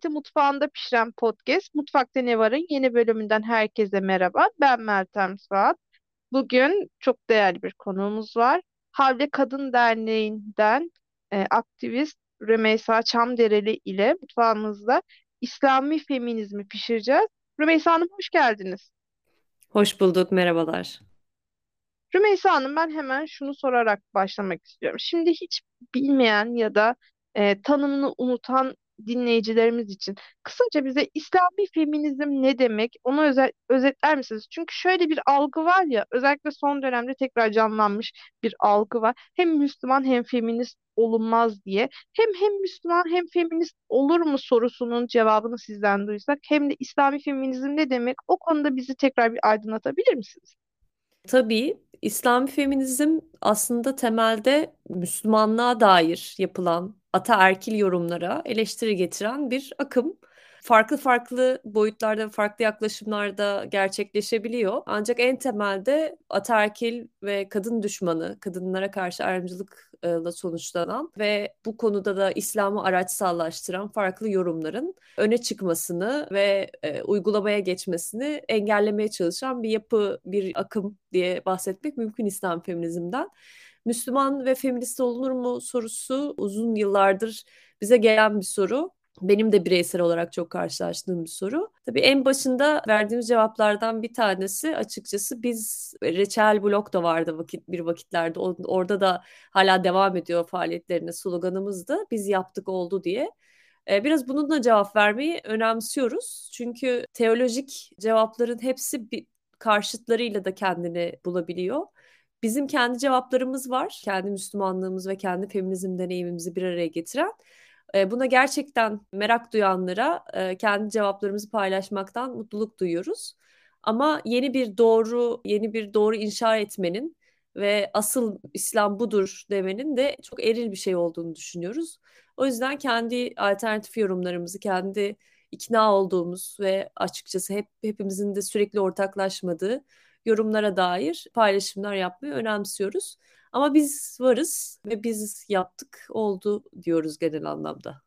cinsiyeti mutfağında pişiren podcast Mutfakta Ne Var'ın yeni bölümünden herkese merhaba. Ben Meltem Suat. Bugün çok değerli bir konuğumuz var. Havle Kadın Derneği'nden e, aktivist Rümeysa Çamdereli ile mutfağımızda İslami feminizmi pişireceğiz. Rümeysa Hanım hoş geldiniz. Hoş bulduk, merhabalar. Rümeysa Hanım ben hemen şunu sorarak başlamak istiyorum. Şimdi hiç bilmeyen ya da e, tanımını unutan dinleyicilerimiz için kısaca bize İslami feminizm ne demek onu özel, özetler misiniz? Çünkü şöyle bir algı var ya özellikle son dönemde tekrar canlanmış bir algı var. Hem Müslüman hem feminist olunmaz diye. Hem hem Müslüman hem feminist olur mu sorusunun cevabını sizden duysak hem de İslami feminizm ne demek o konuda bizi tekrar bir aydınlatabilir misiniz? Tabii İslami feminizm aslında temelde Müslümanlığa dair yapılan ataerkil yorumlara eleştiri getiren bir akım. Farklı farklı boyutlarda, farklı yaklaşımlarda gerçekleşebiliyor. Ancak en temelde ataerkil ve kadın düşmanı, kadınlara karşı ayrımcılıkla sonuçlanan ve bu konuda da İslam'ı araçsallaştıran farklı yorumların öne çıkmasını ve e, uygulamaya geçmesini engellemeye çalışan bir yapı, bir akım diye bahsetmek mümkün İslam feminizmden. Müslüman ve feminist olunur mu sorusu uzun yıllardır bize gelen bir soru. Benim de bireysel olarak çok karşılaştığım bir soru. Tabii en başında verdiğimiz cevaplardan bir tanesi açıkçası biz Reçel Blok da vardı vakit bir vakitlerde. Orada da hala devam ediyor faaliyetlerine sloganımızdı. Biz yaptık oldu diye. Ee, biraz bununla cevap vermeyi önemsiyoruz. Çünkü teolojik cevapların hepsi bir karşıtlarıyla da kendini bulabiliyor. Bizim kendi cevaplarımız var. Kendi Müslümanlığımız ve kendi feminizm deneyimimizi bir araya getiren. E, buna gerçekten merak duyanlara e, kendi cevaplarımızı paylaşmaktan mutluluk duyuyoruz. Ama yeni bir doğru, yeni bir doğru inşa etmenin ve asıl İslam budur demenin de çok eril bir şey olduğunu düşünüyoruz. O yüzden kendi alternatif yorumlarımızı, kendi ikna olduğumuz ve açıkçası hep hepimizin de sürekli ortaklaşmadığı yorumlara dair paylaşımlar yapmayı önemsiyoruz. Ama biz varız ve biz yaptık oldu diyoruz genel anlamda.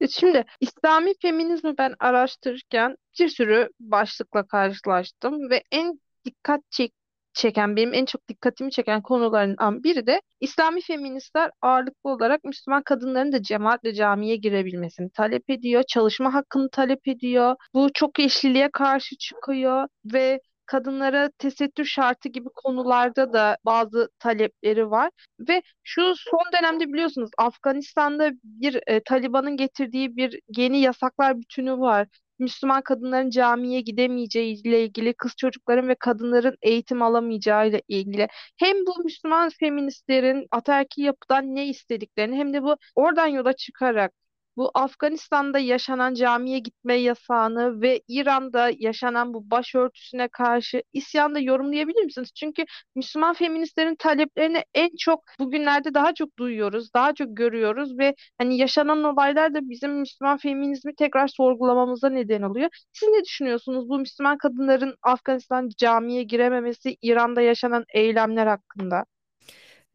E, şimdi İslami feminizmi ben araştırırken bir sürü başlıkla karşılaştım ve en dikkat çek çeken, benim en çok dikkatimi çeken konularından biri de İslami feministler ağırlıklı olarak Müslüman kadınların da cemaatle camiye girebilmesini talep ediyor, çalışma hakkını talep ediyor. Bu çok eşliliğe karşı çıkıyor ve kadınlara tesettür şartı gibi konularda da bazı talepleri var ve şu son dönemde biliyorsunuz Afganistan'da bir e, Taliban'ın getirdiği bir yeni yasaklar bütünü var. Müslüman kadınların camiye gidemeyeceği ile ilgili, kız çocukların ve kadınların eğitim alamayacağı ile ilgili hem bu Müslüman feministlerin ataerkil yapıdan ne istediklerini hem de bu oradan yola çıkarak bu Afganistan'da yaşanan camiye gitme yasağını ve İran'da yaşanan bu başörtüsüne karşı isyanda yorumlayabilir misiniz? Çünkü Müslüman feministlerin taleplerini en çok bugünlerde daha çok duyuyoruz, daha çok görüyoruz ve hani yaşanan olaylar da bizim Müslüman feminizmi tekrar sorgulamamıza neden oluyor. Siz ne düşünüyorsunuz bu Müslüman kadınların Afganistan camiye girememesi, İran'da yaşanan eylemler hakkında?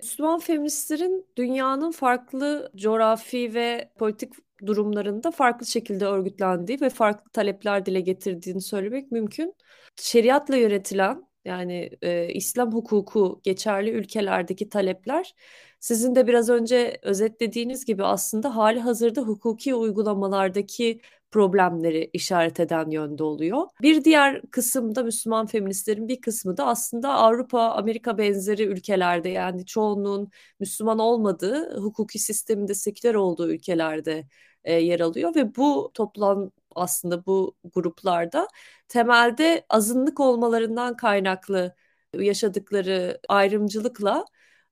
Müslüman feministlerin dünyanın farklı coğrafi ve politik durumlarında farklı şekilde örgütlendiği ve farklı talepler dile getirdiğini söylemek mümkün. Şeriatla yönetilen yani e, İslam hukuku geçerli ülkelerdeki talepler sizin de biraz önce özetlediğiniz gibi aslında hali hazırda hukuki uygulamalardaki problemleri işaret eden yönde oluyor. Bir diğer kısımda Müslüman feministlerin bir kısmı da aslında Avrupa, Amerika benzeri ülkelerde yani çoğunluğun Müslüman olmadığı, hukuki sisteminde seküler olduğu ülkelerde e, yer alıyor ve bu toplam aslında bu gruplarda temelde azınlık olmalarından kaynaklı yaşadıkları ayrımcılıkla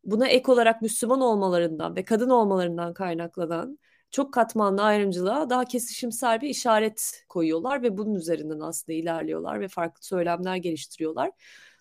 buna ek olarak Müslüman olmalarından ve kadın olmalarından kaynaklanan çok katmanlı ayrımcılığa daha kesişimsel bir işaret koyuyorlar ve bunun üzerinden aslında ilerliyorlar ve farklı söylemler geliştiriyorlar.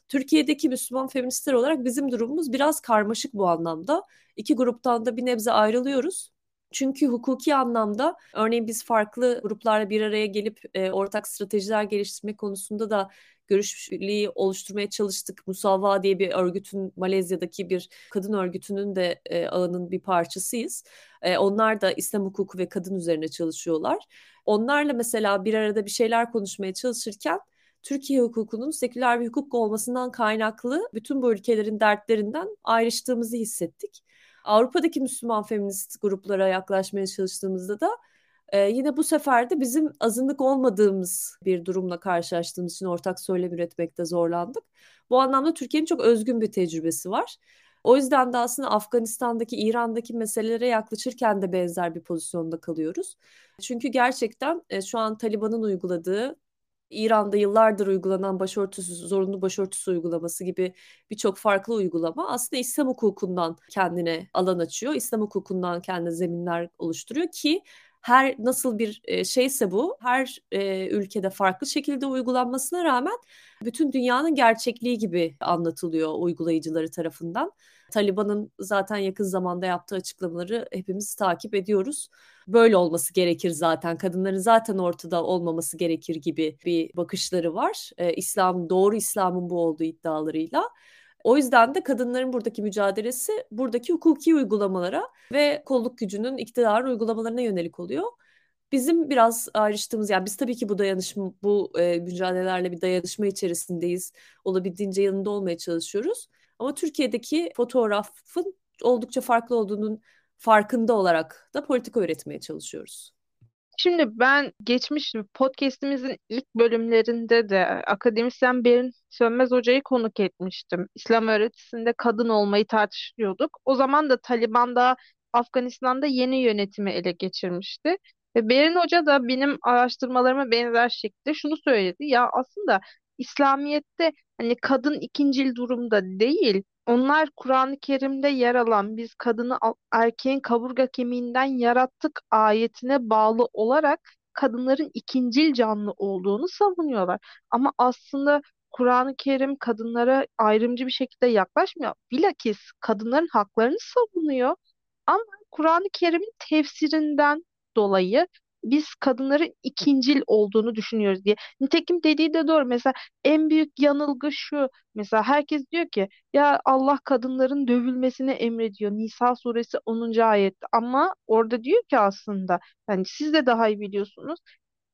Türkiye'deki Müslüman feministler olarak bizim durumumuz biraz karmaşık bu anlamda. İki gruptan da bir nebze ayrılıyoruz. Çünkü hukuki anlamda örneğin biz farklı gruplarla bir araya gelip e, ortak stratejiler geliştirme konusunda da görüş birliği oluşturmaya çalıştık. Musavva diye bir örgütün Malezya'daki bir kadın örgütünün de e, ağının bir parçasıyız. E, onlar da İslam hukuku ve kadın üzerine çalışıyorlar. Onlarla mesela bir arada bir şeyler konuşmaya çalışırken Türkiye hukukunun seküler bir hukuk olmasından kaynaklı bütün bu ülkelerin dertlerinden ayrıştığımızı hissettik. Avrupa'daki Müslüman feminist gruplara yaklaşmaya çalıştığımızda da e, yine bu sefer de bizim azınlık olmadığımız bir durumla karşılaştığımız için ortak söylem üretmekte zorlandık. Bu anlamda Türkiye'nin çok özgün bir tecrübesi var. O yüzden de aslında Afganistan'daki, İran'daki meselelere yaklaşırken de benzer bir pozisyonda kalıyoruz. Çünkü gerçekten e, şu an Taliban'ın uyguladığı İran'da yıllardır uygulanan başörtüsü, zorunlu başörtüsü uygulaması gibi birçok farklı uygulama aslında İslam hukukundan kendine alan açıyor. İslam hukukundan kendine zeminler oluşturuyor ki her nasıl bir e, şeyse bu her e, ülkede farklı şekilde uygulanmasına rağmen bütün dünyanın gerçekliği gibi anlatılıyor uygulayıcıları tarafından. Taliban'ın zaten yakın zamanda yaptığı açıklamaları hepimiz takip ediyoruz. Böyle olması gerekir zaten. Kadınların zaten ortada olmaması gerekir gibi bir bakışları var. Ee, İslam doğru İslam'ın bu olduğu iddialarıyla. O yüzden de kadınların buradaki mücadelesi buradaki hukuki uygulamalara ve kolluk gücünün iktidar uygulamalarına yönelik oluyor. Bizim biraz ayrıştığımız yani biz tabii ki bu dayanışma bu e, mücadelelerle bir dayanışma içerisindeyiz. Olabildiğince yanında olmaya çalışıyoruz. Ama Türkiye'deki fotoğrafın oldukça farklı olduğunun farkında olarak da politika üretmeye çalışıyoruz. Şimdi ben geçmiş podcast'imizin ilk bölümlerinde de akademisyen Berin Sönmez Hoca'yı konuk etmiştim. İslam öğretisinde kadın olmayı tartışıyorduk. O zaman da Taliban da Afganistan'da yeni yönetimi ele geçirmişti. Ve Berin Hoca da benim araştırmalarıma benzer şekilde şunu söyledi. Ya aslında İslamiyet'te hani kadın ikincil durumda değil. Onlar Kur'an-ı Kerim'de yer alan biz kadını erkeğin kaburga kemiğinden yarattık ayetine bağlı olarak kadınların ikincil canlı olduğunu savunuyorlar. Ama aslında Kur'an-ı Kerim kadınlara ayrımcı bir şekilde yaklaşmıyor. Bilakis kadınların haklarını savunuyor. Ama Kur'an-ı Kerim'in tefsirinden dolayı biz kadınların ikincil olduğunu düşünüyoruz diye. Nitekim dediği de doğru. Mesela en büyük yanılgı şu. Mesela herkes diyor ki ya Allah kadınların dövülmesini emrediyor. Nisa suresi 10. ayette. Ama orada diyor ki aslında yani siz de daha iyi biliyorsunuz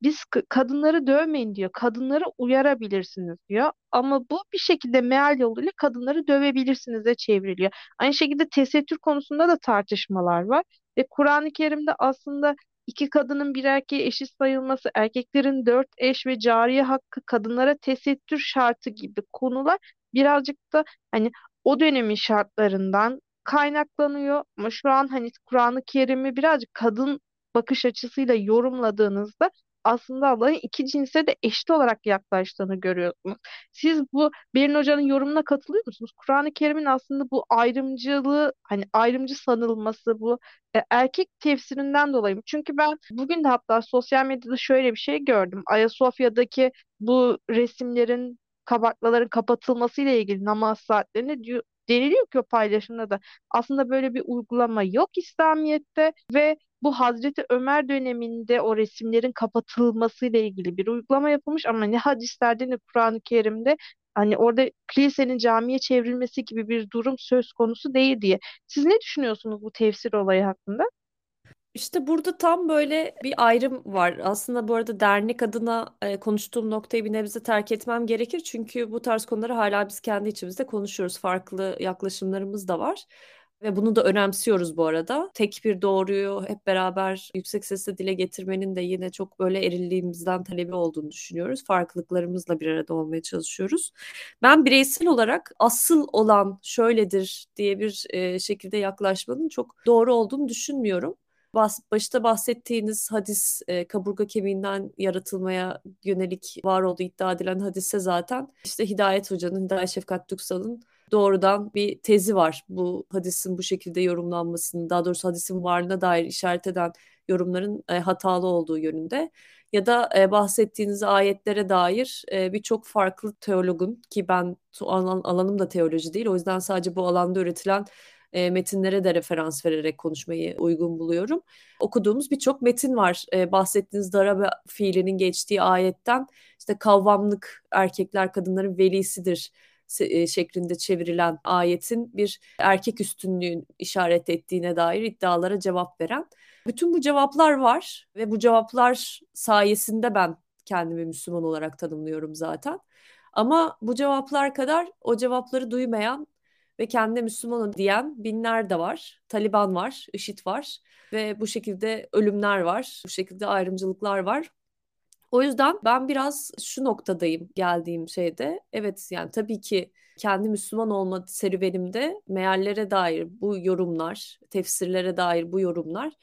biz kadınları dövmeyin diyor. Kadınları uyarabilirsiniz diyor. Ama bu bir şekilde meal yoluyla kadınları dövebilirsiniz de çevriliyor. Aynı şekilde tesettür konusunda da tartışmalar var. Ve Kur'an-ı Kerim'de aslında iki kadının bir erkeğe eşit sayılması, erkeklerin dört eş ve cariye hakkı, kadınlara tesettür şartı gibi konular birazcık da hani o dönemin şartlarından kaynaklanıyor. Ama şu an hani Kur'an-ı Kerim'i birazcık kadın bakış açısıyla yorumladığınızda aslında Allah'ın iki cinse de eşit olarak yaklaştığını görüyorsunuz. Siz bu Berin Hoca'nın yorumuna katılıyor musunuz? Kur'an-ı Kerim'in aslında bu ayrımcılığı hani ayrımcı sanılması bu e, erkek tefsirinden dolayı. Çünkü ben bugün de hatta sosyal medyada şöyle bir şey gördüm. Ayasofya'daki bu resimlerin kabartmaların kapatılması ile ilgili namaz saatlerinde diyor, deniliyor ki o paylaşımda da aslında böyle bir uygulama yok İslamiyet'te ve bu Hazreti Ömer döneminde o resimlerin kapatılması ile ilgili bir uygulama yapılmış ama ne hadislerde ne Kur'an-ı Kerim'de hani orada kilisenin camiye çevrilmesi gibi bir durum söz konusu değil diye. Siz ne düşünüyorsunuz bu tefsir olayı hakkında? İşte burada tam böyle bir ayrım var. Aslında bu arada dernek adına e, konuştuğum noktayı bir nebze terk etmem gerekir. Çünkü bu tarz konuları hala biz kendi içimizde konuşuyoruz. Farklı yaklaşımlarımız da var. Ve bunu da önemsiyoruz bu arada. Tek bir doğruyu hep beraber yüksek sesle dile getirmenin de yine çok böyle erilliğimizden talebi olduğunu düşünüyoruz. Farklılıklarımızla bir arada olmaya çalışıyoruz. Ben bireysel olarak asıl olan şöyledir diye bir e, şekilde yaklaşmanın çok doğru olduğunu düşünmüyorum. Bas, başta bahsettiğiniz hadis e, kaburga kemiğinden yaratılmaya yönelik var olduğu iddia edilen hadise zaten işte Hidayet Hoca'nın, Hidayet Şefkat Düksal'ın doğrudan bir tezi var. Bu hadisin bu şekilde yorumlanmasının, daha doğrusu hadisin varlığına dair işaret eden yorumların e, hatalı olduğu yönünde. Ya da e, bahsettiğiniz ayetlere dair e, birçok farklı teologun ki ben alan, alanım da teoloji değil o yüzden sadece bu alanda üretilen e, metinlere de referans vererek konuşmayı uygun buluyorum. Okuduğumuz birçok metin var. E, bahsettiğiniz daraba fiilinin geçtiği ayetten işte kavvamlık erkekler kadınların velisidir şeklinde çevrilen ayetin bir erkek üstünlüğün işaret ettiğine dair iddialara cevap veren. Bütün bu cevaplar var ve bu cevaplar sayesinde ben kendimi Müslüman olarak tanımlıyorum zaten. Ama bu cevaplar kadar o cevapları duymayan ve kendine Müslümanım diyen binler de var. Taliban var, IŞİD var ve bu şekilde ölümler var, bu şekilde ayrımcılıklar var. O yüzden ben biraz şu noktadayım geldiğim şeyde. Evet yani tabii ki kendi Müslüman olma serüvenimde meallere dair bu yorumlar, tefsirlere dair bu yorumlar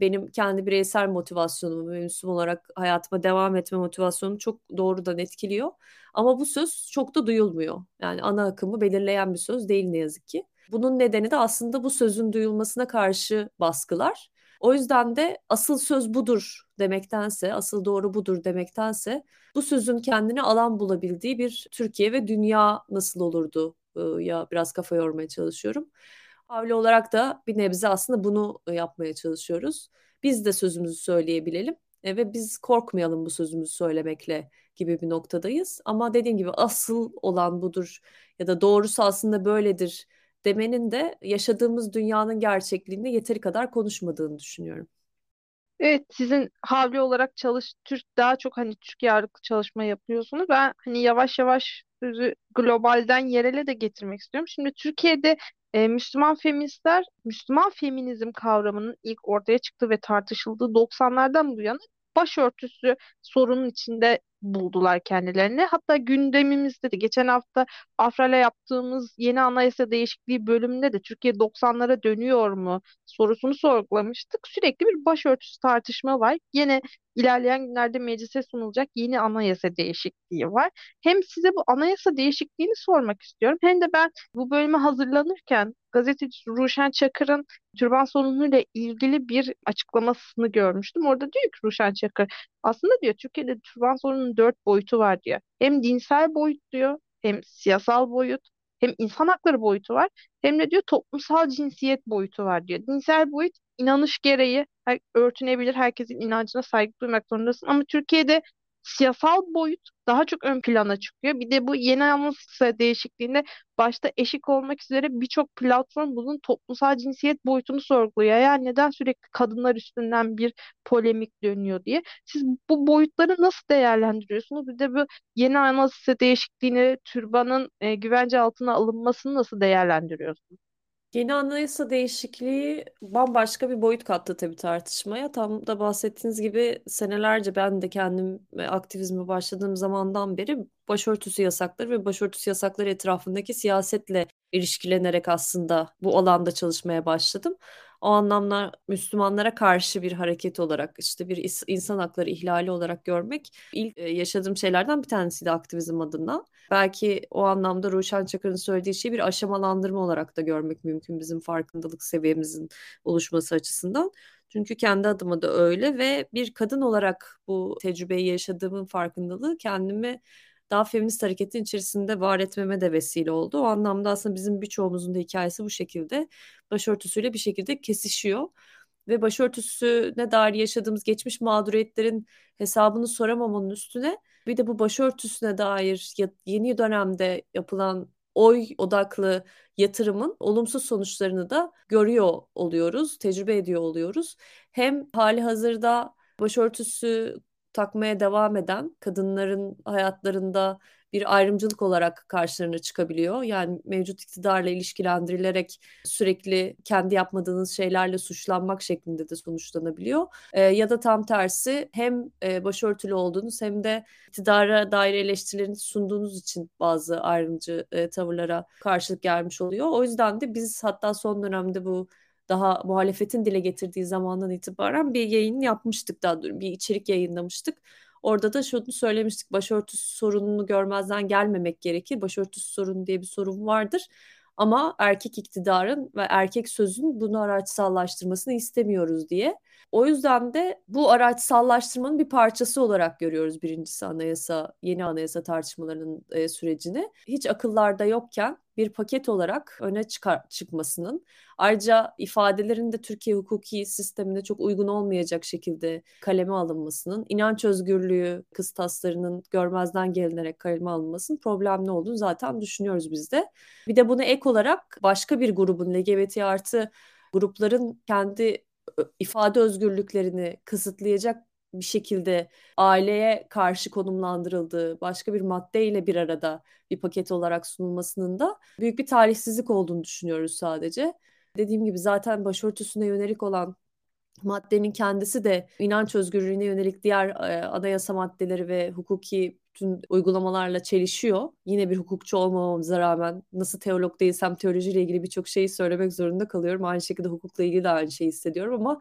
benim kendi bireysel motivasyonumu ve Müslüman olarak hayatıma devam etme motivasyonumu çok doğrudan etkiliyor. Ama bu söz çok da duyulmuyor. Yani ana akımı belirleyen bir söz değil ne yazık ki. Bunun nedeni de aslında bu sözün duyulmasına karşı baskılar. O yüzden de asıl söz budur demektense, asıl doğru budur demektense bu sözün kendine alan bulabildiği bir Türkiye ve dünya nasıl olurdu ya biraz kafa yormaya çalışıyorum. Havli olarak da bir nebze aslında bunu yapmaya çalışıyoruz. Biz de sözümüzü söyleyebilelim e, ve biz korkmayalım bu sözümüzü söylemekle gibi bir noktadayız. Ama dediğim gibi asıl olan budur ya da doğrusu aslında böyledir demenin de yaşadığımız dünyanın gerçekliğinde yeteri kadar konuşmadığını düşünüyorum. Evet, sizin havli olarak çalış Türk daha çok hani Türkiye ağırlıklı çalışma yapıyorsunuz. Ben hani yavaş yavaş sözü globalden yerele de getirmek istiyorum. Şimdi Türkiye'de e, Müslüman feministler Müslüman feminizm kavramının ilk ortaya çıktığı ve tartışıldığı 90'lardan bu yana başörtüsü sorunun içinde buldular kendilerini. Hatta gündemimizde de geçen hafta Afra'la yaptığımız yeni anayasa değişikliği bölümünde de Türkiye 90'lara dönüyor mu sorusunu sorgulamıştık. Sürekli bir başörtüsü tartışma var. Yine ilerleyen günlerde meclise sunulacak yeni anayasa değişikliği var. Hem size bu anayasa değişikliğini sormak istiyorum hem de ben bu bölüme hazırlanırken gazeteci Ruşen Çakır'ın türban sorunuyla ilgili bir açıklamasını görmüştüm. Orada diyor ki Ruşen Çakır aslında diyor Türkiye'de türban sorununun dört boyutu var diyor. Hem dinsel boyut diyor hem siyasal boyut hem insan hakları boyutu var hem de diyor toplumsal cinsiyet boyutu var diyor. Dinsel boyut inanış gereği örtünebilir herkesin inancına saygı duymak zorundasın ama Türkiye'de siyasal boyut daha çok ön plana çıkıyor. Bir de bu yeni anayasa değişikliğinde başta eşik olmak üzere birçok platform bunun toplumsal cinsiyet boyutunu sorguluyor. Yani neden sürekli kadınlar üstünden bir polemik dönüyor diye. Siz bu boyutları nasıl değerlendiriyorsunuz? Bir de bu yeni anayasa değişikliğini, türbanın e, güvence altına alınmasını nasıl değerlendiriyorsunuz? Yeni anayasa değişikliği bambaşka bir boyut kattı tabii tartışmaya. Tam da bahsettiğiniz gibi senelerce ben de kendim aktivizme başladığım zamandan beri başörtüsü yasakları ve başörtüsü yasakları etrafındaki siyasetle ilişkilenerek aslında bu alanda çalışmaya başladım o anlamda Müslümanlara karşı bir hareket olarak işte bir insan hakları ihlali olarak görmek ilk e, yaşadığım şeylerden bir tanesiydi aktivizm adına. Belki o anlamda Ruşen Çakır'ın söylediği şeyi bir aşamalandırma olarak da görmek mümkün bizim farkındalık seviyemizin oluşması açısından. Çünkü kendi adıma da öyle ve bir kadın olarak bu tecrübeyi yaşadığımın farkındalığı kendimi daha feminist hareketin içerisinde var etmeme de vesile oldu. O anlamda aslında bizim birçoğumuzun da hikayesi bu şekilde başörtüsüyle bir şekilde kesişiyor. Ve başörtüsüne dair yaşadığımız geçmiş mağduriyetlerin hesabını soramamanın üstüne bir de bu başörtüsüne dair yeni dönemde yapılan oy odaklı yatırımın olumsuz sonuçlarını da görüyor oluyoruz, tecrübe ediyor oluyoruz. Hem hali hazırda başörtüsü takmaya devam eden kadınların hayatlarında bir ayrımcılık olarak karşılarına çıkabiliyor. Yani mevcut iktidarla ilişkilendirilerek sürekli kendi yapmadığınız şeylerle suçlanmak şeklinde de sonuçlanabiliyor. E, ya da tam tersi hem e, başörtülü olduğunuz hem de iktidara dair eleştirilerini sunduğunuz için bazı ayrımcı e, tavırlara karşılık gelmiş oluyor. O yüzden de biz hatta son dönemde bu daha muhalefetin dile getirdiği zamandan itibaren bir yayın yapmıştık daha bir içerik yayınlamıştık. Orada da şunu söylemiştik başörtüsü sorununu görmezden gelmemek gerekir. Başörtüsü sorunu diye bir sorun vardır. Ama erkek iktidarın ve erkek sözün bunu araçsallaştırmasını istemiyoruz diye. O yüzden de bu araçsallaştırmanın bir parçası olarak görüyoruz birincisi anayasa, yeni anayasa tartışmalarının e, sürecini. Hiç akıllarda yokken bir paket olarak öne çıkar, çıkmasının ayrıca ifadelerin de Türkiye hukuki sistemine çok uygun olmayacak şekilde kaleme alınmasının, inanç özgürlüğü kıstaslarının görmezden gelinerek kaleme alınmasının problemli olduğunu zaten düşünüyoruz biz de. Bir de bunu ek olarak başka bir grubun LGBT artı grupların kendi ifade özgürlüklerini kısıtlayacak bir şekilde aileye karşı konumlandırıldığı başka bir maddeyle bir arada bir paket olarak sunulmasının da büyük bir talihsizlik olduğunu düşünüyoruz sadece. Dediğim gibi zaten başörtüsüne yönelik olan maddenin kendisi de inanç özgürlüğüne yönelik diğer e, anayasa maddeleri ve hukuki bütün uygulamalarla çelişiyor. Yine bir hukukçu olmamamıza rağmen nasıl teolog değilsem teolojiyle ilgili birçok şeyi söylemek zorunda kalıyorum. Aynı şekilde hukukla ilgili de aynı şeyi hissediyorum ama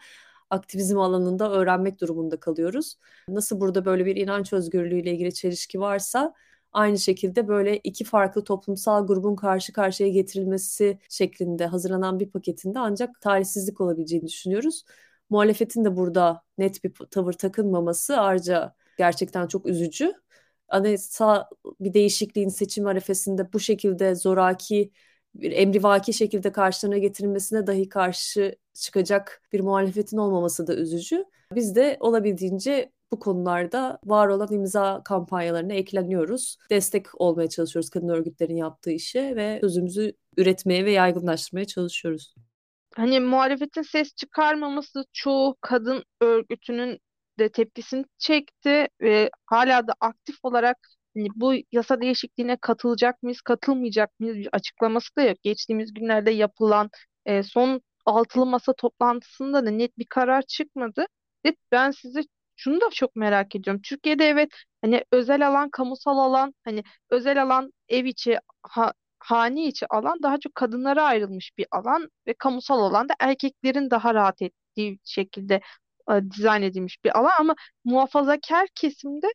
aktivizm alanında öğrenmek durumunda kalıyoruz. Nasıl burada böyle bir inanç özgürlüğüyle ilgili çelişki varsa aynı şekilde böyle iki farklı toplumsal grubun karşı karşıya getirilmesi şeklinde hazırlanan bir paketinde ancak talihsizlik olabileceğini düşünüyoruz. Muhalefetin de burada net bir tavır takınmaması ayrıca gerçekten çok üzücü. Anayasa bir değişikliğin seçim arefesinde bu şekilde zoraki bir emrivaki şekilde karşılarına getirilmesine dahi karşı çıkacak bir muhalefetin olmaması da üzücü. Biz de olabildiğince bu konularda var olan imza kampanyalarına ekleniyoruz. Destek olmaya çalışıyoruz kadın örgütlerin yaptığı işe ve sözümüzü üretmeye ve yaygınlaştırmaya çalışıyoruz. Hani muhalefetin ses çıkarmaması çoğu kadın örgütünün de tepkisini çekti ve hala da aktif olarak bu yasa değişikliğine katılacak mıyız, katılmayacak mıyız bir açıklaması da yok. Geçtiğimiz günlerde yapılan e, son altılı masa toplantısında da net bir karar çıkmadı. Ve ben size şunu da çok merak ediyorum. Türkiye'de evet hani özel alan, kamusal alan, hani özel alan ev içi, ha, hane içi alan daha çok kadınlara ayrılmış bir alan ve kamusal alan da erkeklerin daha rahat ettiği şekilde e, dizayn edilmiş bir alan ama muhafazakar kesimde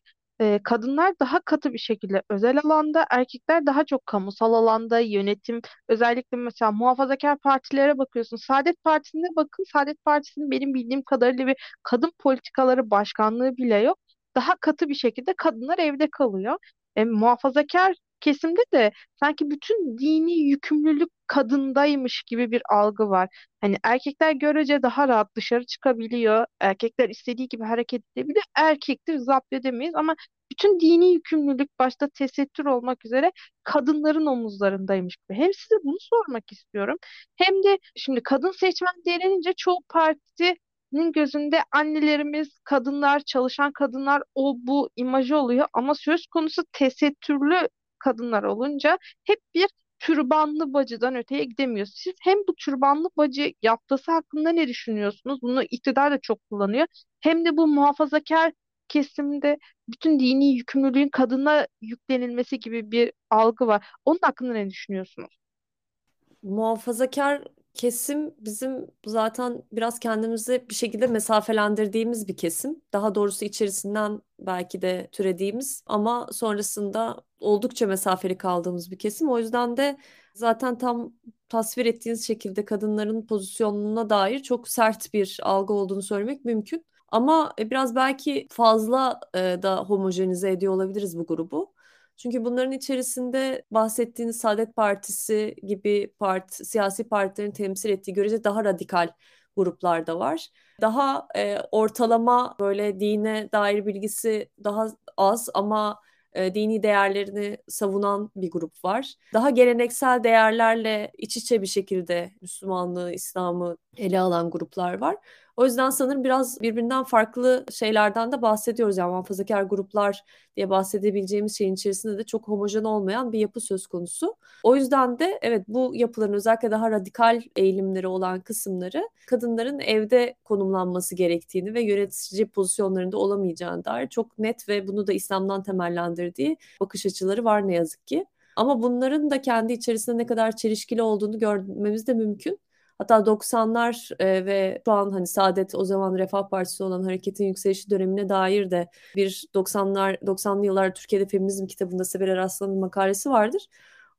kadınlar daha katı bir şekilde özel alanda, erkekler daha çok kamusal alanda, yönetim, özellikle mesela muhafazakar partilere bakıyorsun. Saadet Partisi'ne bakın, Saadet Partisi'nin benim bildiğim kadarıyla bir kadın politikaları başkanlığı bile yok. Daha katı bir şekilde kadınlar evde kalıyor. E, muhafazakar kesimde de sanki bütün dini yükümlülük kadındaymış gibi bir algı var. Hani erkekler görece daha rahat dışarı çıkabiliyor. Erkekler istediği gibi hareket edebiliyor. Erkektir zapt edemeyiz ama bütün dini yükümlülük başta tesettür olmak üzere kadınların omuzlarındaymış gibi. Hem size bunu sormak istiyorum. Hem de şimdi kadın seçmen denilince çoğu partinin gözünde annelerimiz, kadınlar, çalışan kadınlar o bu imajı oluyor ama söz konusu tesettürlü kadınlar olunca hep bir türbanlı bacıdan öteye gidemiyoruz. Siz hem bu türbanlı bacı yaptısı hakkında ne düşünüyorsunuz? Bunu iktidar da çok kullanıyor. Hem de bu muhafazakar kesimde bütün dini yükümlülüğün kadına yüklenilmesi gibi bir algı var. Onun hakkında ne düşünüyorsunuz? Muhafazakar kesim bizim zaten biraz kendimizi bir şekilde mesafelendirdiğimiz bir kesim. Daha doğrusu içerisinden belki de türediğimiz ama sonrasında oldukça mesafeli kaldığımız bir kesim. O yüzden de zaten tam tasvir ettiğiniz şekilde kadınların pozisyonuna dair çok sert bir algı olduğunu söylemek mümkün. Ama e, biraz belki fazla e, da homojenize ediyor olabiliriz bu grubu. Çünkü bunların içerisinde bahsettiğiniz Saadet Partisi gibi parti, siyasi partilerin temsil ettiği görece daha radikal gruplar da var. Daha e, ortalama böyle dine dair bilgisi daha az ama e, dini değerlerini savunan bir grup var. Daha geleneksel değerlerle iç içe bir şekilde Müslümanlığı, İslam'ı ele alan gruplar var. O yüzden sanırım biraz birbirinden farklı şeylerden de bahsediyoruz. Yani muhafazakar gruplar diye bahsedebileceğimiz şeyin içerisinde de çok homojen olmayan bir yapı söz konusu. O yüzden de evet bu yapıların özellikle daha radikal eğilimleri olan kısımları kadınların evde konumlanması gerektiğini ve yönetici pozisyonlarında olamayacağını dair çok net ve bunu da İslam'dan temellendirdiği bakış açıları var ne yazık ki. Ama bunların da kendi içerisinde ne kadar çelişkili olduğunu görmemiz de mümkün. Hatta 90'lar e, ve şu an hani Saadet o zaman Refah Partisi olan hareketin yükselişi dönemine dair de bir 90'lar 90'lı yıllar Türkiye'de feminizm kitabında Seber Eraslan'ın makalesi vardır.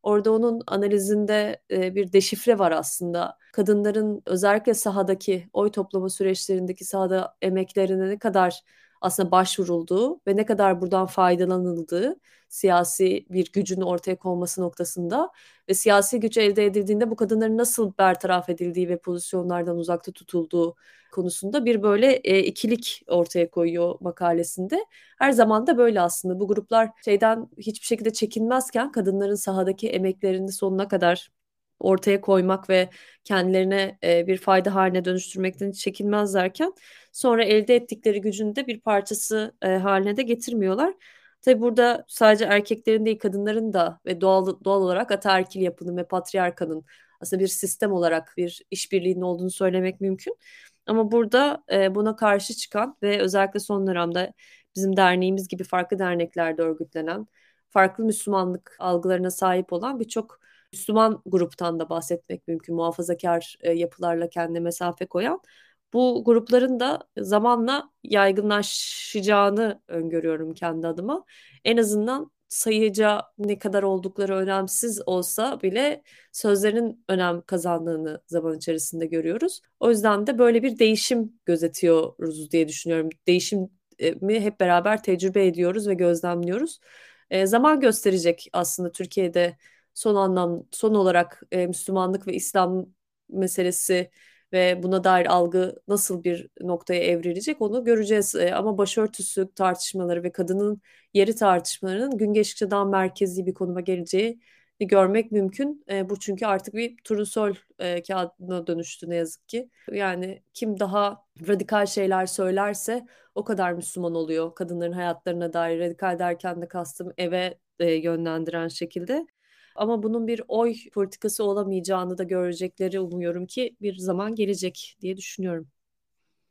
Orada onun analizinde e, bir deşifre var aslında. Kadınların özellikle sahadaki oy toplama süreçlerindeki sahada emeklerine ne kadar aslında başvurulduğu ve ne kadar buradan faydalanıldığı siyasi bir gücün ortaya konması noktasında ve siyasi güç elde edildiğinde bu kadınların nasıl bertaraf edildiği ve pozisyonlardan uzakta tutulduğu konusunda bir böyle e, ikilik ortaya koyuyor makalesinde. Her zaman da böyle aslında bu gruplar şeyden hiçbir şekilde çekinmezken kadınların sahadaki emeklerini sonuna kadar ortaya koymak ve kendilerine e, bir fayda haline dönüştürmekten çekinmezlerken sonra elde ettikleri gücün de bir parçası e, haline de getirmiyorlar. Tabi burada sadece erkeklerin değil kadınların da ve doğal, doğal olarak ataerkil yapının ve patriarkanın aslında bir sistem olarak bir işbirliğinin olduğunu söylemek mümkün. Ama burada e, buna karşı çıkan ve özellikle son dönemde bizim derneğimiz gibi farklı derneklerde örgütlenen, farklı Müslümanlık algılarına sahip olan birçok Müslüman gruptan da bahsetmek mümkün. Muhafazakar e, yapılarla kendine mesafe koyan. Bu grupların da zamanla yaygınlaşacağını öngörüyorum kendi adıma. En azından sayıca ne kadar oldukları önemsiz olsa bile sözlerin önem kazandığını zaman içerisinde görüyoruz. O yüzden de böyle bir değişim gözetiyoruz diye düşünüyorum. Değişim mi hep beraber tecrübe ediyoruz ve gözlemliyoruz. E, zaman gösterecek aslında Türkiye'de son anlam son olarak e, Müslümanlık ve İslam meselesi ve buna dair algı nasıl bir noktaya evrilecek onu göreceğiz. E, ama başörtüsü tartışmaları ve kadının yeri tartışmalarının gün geçtikçe daha merkezi bir konuma geleceği görmek mümkün. E, bu çünkü artık bir turnusol e, kağıdına dönüştü ne yazık ki. Yani kim daha radikal şeyler söylerse o kadar Müslüman oluyor. Kadınların hayatlarına dair radikal derken de kastım eve e, yönlendiren şekilde. Ama bunun bir oy politikası olamayacağını da görecekleri umuyorum ki bir zaman gelecek diye düşünüyorum.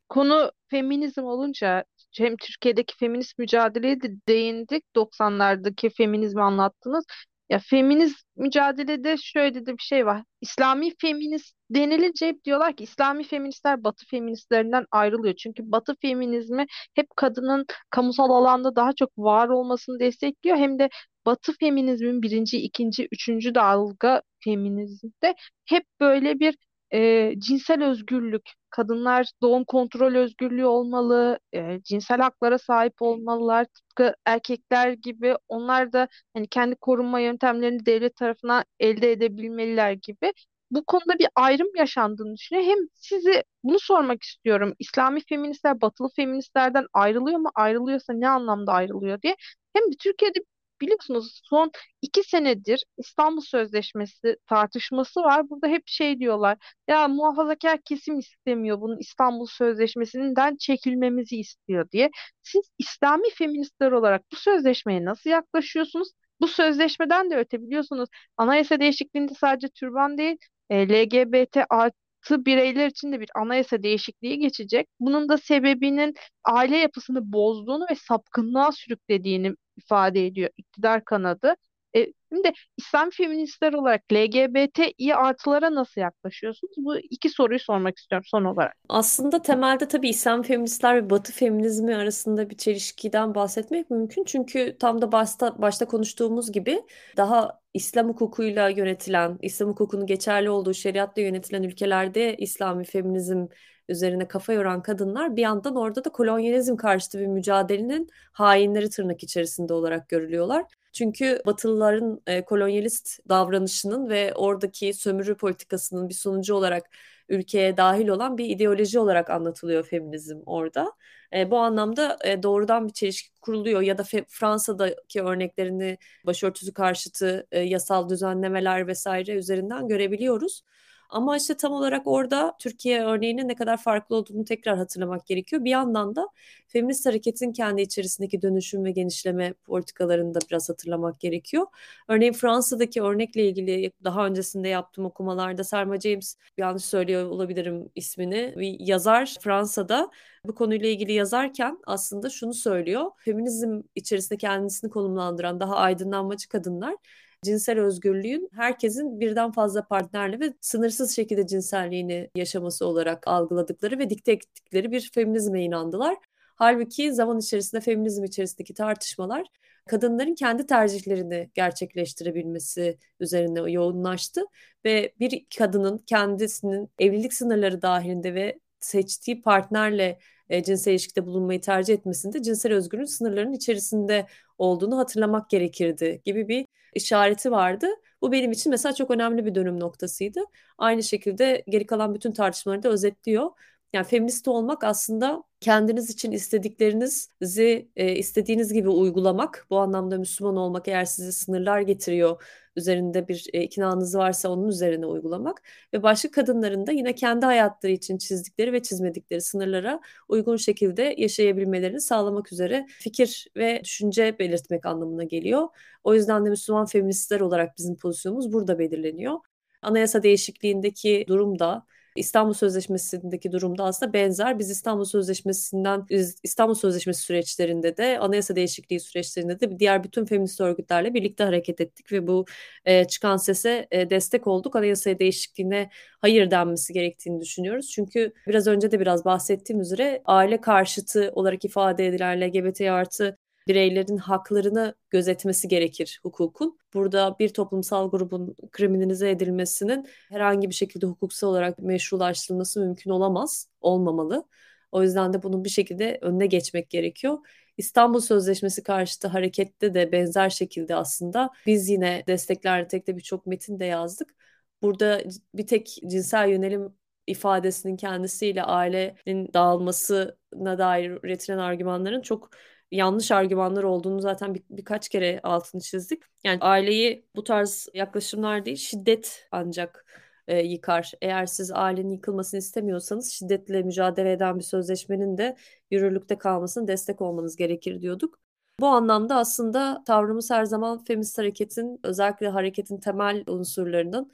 Konu feminizm olunca hem Türkiye'deki feminist mücadeleye de değindik. 90'lardaki feminizmi anlattınız. Ya feminist mücadelede şöyle de bir şey var. İslami feminist denilince hep diyorlar ki İslami feministler Batı feministlerinden ayrılıyor. Çünkü Batı feminizmi hep kadının kamusal alanda daha çok var olmasını destekliyor. Hem de Batı feminizmin birinci, ikinci, üçüncü dalga feminizmde hep böyle bir e, cinsel özgürlük, kadınlar doğum kontrol özgürlüğü olmalı, e, cinsel haklara sahip olmalılar, tıpkı erkekler gibi onlar da hani kendi korunma yöntemlerini devlet tarafından elde edebilmeliler gibi. Bu konuda bir ayrım yaşandığını düşünüyor. Hem sizi bunu sormak istiyorum. İslami feministler batılı feministlerden ayrılıyor mu? Ayrılıyorsa ne anlamda ayrılıyor diye. Hem de Türkiye'de biliyorsunuz son iki senedir İstanbul Sözleşmesi tartışması var. Burada hep şey diyorlar ya muhafazakar kesim istemiyor bunun İstanbul Sözleşmesi'nden çekilmemizi istiyor diye. Siz İslami feministler olarak bu sözleşmeye nasıl yaklaşıyorsunuz? Bu sözleşmeden de öte biliyorsunuz anayasa değişikliğinde sadece türban değil e, LGBT artı bireyler için de bir anayasa değişikliği geçecek. Bunun da sebebinin aile yapısını bozduğunu ve sapkınlığa sürüklediğini ifade ediyor iktidar kanadı. E, şimdi İslam feministler olarak LGBTİ artılara nasıl yaklaşıyorsunuz? Bu iki soruyu sormak istiyorum son olarak. Aslında temelde tabii İslam feministler ve Batı feminizmi arasında bir çelişkiden bahsetmek mümkün. Çünkü tam da başta, başta konuştuğumuz gibi daha İslam hukukuyla yönetilen, İslam hukukunun geçerli olduğu şeriatla yönetilen ülkelerde İslami feminizm üzerine kafa yoran kadınlar bir yandan orada da kolonyalizm karşıtı bir mücadelenin hainleri tırnak içerisinde olarak görülüyorlar. Çünkü Batılıların e, kolonyalist davranışının ve oradaki sömürü politikasının bir sonucu olarak ülkeye dahil olan bir ideoloji olarak anlatılıyor feminizm orada. E, bu anlamda e, doğrudan bir çelişki kuruluyor ya da Fransa'daki örneklerini başörtüsü karşıtı e, yasal düzenlemeler vesaire üzerinden görebiliyoruz. Ama işte tam olarak orada Türkiye örneğinin ne kadar farklı olduğunu tekrar hatırlamak gerekiyor. Bir yandan da feminist hareketin kendi içerisindeki dönüşüm ve genişleme politikalarını da biraz hatırlamak gerekiyor. Örneğin Fransa'daki örnekle ilgili daha öncesinde yaptığım okumalarda Selma James yanlış söylüyor olabilirim ismini. Bir yazar Fransa'da bu konuyla ilgili yazarken aslında şunu söylüyor. Feminizm içerisinde kendisini konumlandıran daha aydınlanmacı kadınlar cinsel özgürlüğün herkesin birden fazla partnerle ve sınırsız şekilde cinselliğini yaşaması olarak algıladıkları ve dikte ettikleri bir feminizme inandılar. Halbuki zaman içerisinde feminizm içerisindeki tartışmalar kadınların kendi tercihlerini gerçekleştirebilmesi üzerine yoğunlaştı ve bir kadının kendisinin evlilik sınırları dahilinde ve seçtiği partnerle e, cinsel ilişkide bulunmayı tercih etmesinde cinsel özgürlüğün sınırlarının içerisinde olduğunu hatırlamak gerekirdi gibi bir işareti vardı. Bu benim için mesela çok önemli bir dönüm noktasıydı. Aynı şekilde geri kalan bütün tartışmaları da özetliyor. Yani feminist olmak aslında kendiniz için istediklerinizi e, istediğiniz gibi uygulamak. Bu anlamda Müslüman olmak eğer size sınırlar getiriyor, üzerinde bir e, iknanız varsa onun üzerine uygulamak ve başka kadınların da yine kendi hayatları için çizdikleri ve çizmedikleri sınırlara uygun şekilde yaşayabilmelerini sağlamak üzere fikir ve düşünce belirtmek anlamına geliyor. O yüzden de Müslüman feministler olarak bizim pozisyonumuz burada belirleniyor. Anayasa değişikliğindeki durum da İstanbul Sözleşmesi'ndeki durumda aslında benzer. Biz İstanbul Sözleşmesi'nden İstanbul Sözleşmesi süreçlerinde de anayasa değişikliği süreçlerinde de diğer bütün feminist örgütlerle birlikte hareket ettik ve bu e, çıkan sese e, destek olduk. Anayasa değişikliğine hayır denmesi gerektiğini düşünüyoruz. Çünkü biraz önce de biraz bahsettiğim üzere aile karşıtı olarak ifade edilen LGBT artı bireylerin haklarını gözetmesi gerekir hukukun. Burada bir toplumsal grubun kriminalize edilmesinin herhangi bir şekilde hukuksal olarak meşrulaştırılması mümkün olamaz, olmamalı. O yüzden de bunun bir şekilde önüne geçmek gerekiyor. İstanbul Sözleşmesi karşıtı harekette de benzer şekilde aslında biz yine destekler tek de birçok metin de yazdık. Burada bir tek cinsel yönelim ifadesinin kendisiyle ailenin dağılmasına dair üretilen argümanların çok yanlış argümanlar olduğunu zaten bir, birkaç kere altını çizdik. Yani aileyi bu tarz yaklaşımlar değil şiddet ancak e, yıkar. Eğer siz ailenin yıkılmasını istemiyorsanız şiddetle mücadele eden bir sözleşmenin de yürürlükte kalmasını destek olmanız gerekir diyorduk. Bu anlamda aslında tavrımız her zaman feminist hareketin özellikle hareketin temel unsurlarının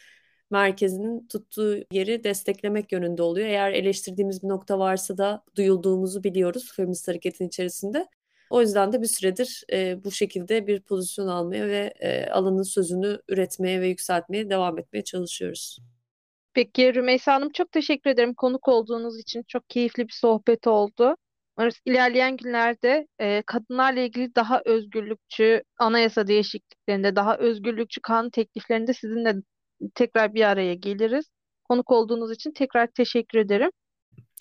merkezinin tuttuğu yeri desteklemek yönünde oluyor. Eğer eleştirdiğimiz bir nokta varsa da duyulduğumuzu biliyoruz feminist hareketin içerisinde. O yüzden de bir süredir e, bu şekilde bir pozisyon almaya ve e, alanın sözünü üretmeye ve yükseltmeye devam etmeye çalışıyoruz. Peki Rümeysa Hanım çok teşekkür ederim konuk olduğunuz için. Çok keyifli bir sohbet oldu. Umarız ilerleyen günlerde e, kadınlarla ilgili daha özgürlükçü anayasa değişikliklerinde, daha özgürlükçü kanun tekliflerinde sizinle tekrar bir araya geliriz. Konuk olduğunuz için tekrar teşekkür ederim.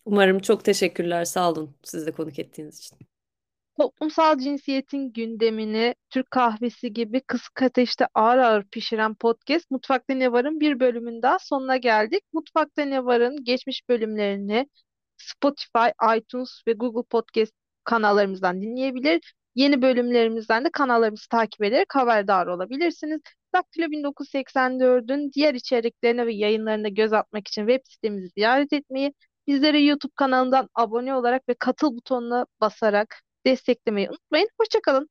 Umarım çok teşekkürler. Sağ olun siz de konuk ettiğiniz için. Toplumsal cinsiyetin gündemini Türk kahvesi gibi kısık ateşte ağır ağır pişiren podcast Mutfakta Ne Var'ın bir bölümün daha sonuna geldik. Mutfakta Ne Var'ın geçmiş bölümlerini Spotify, iTunes ve Google Podcast kanallarımızdan dinleyebilir. Yeni bölümlerimizden de kanallarımızı takip ederek haberdar olabilirsiniz. Daktilo 1984'ün diğer içeriklerine ve yayınlarına göz atmak için web sitemizi ziyaret etmeyi, bizlere YouTube kanalından abone olarak ve katıl butonuna basarak desteklemeyi unutmayın. Hoşçakalın.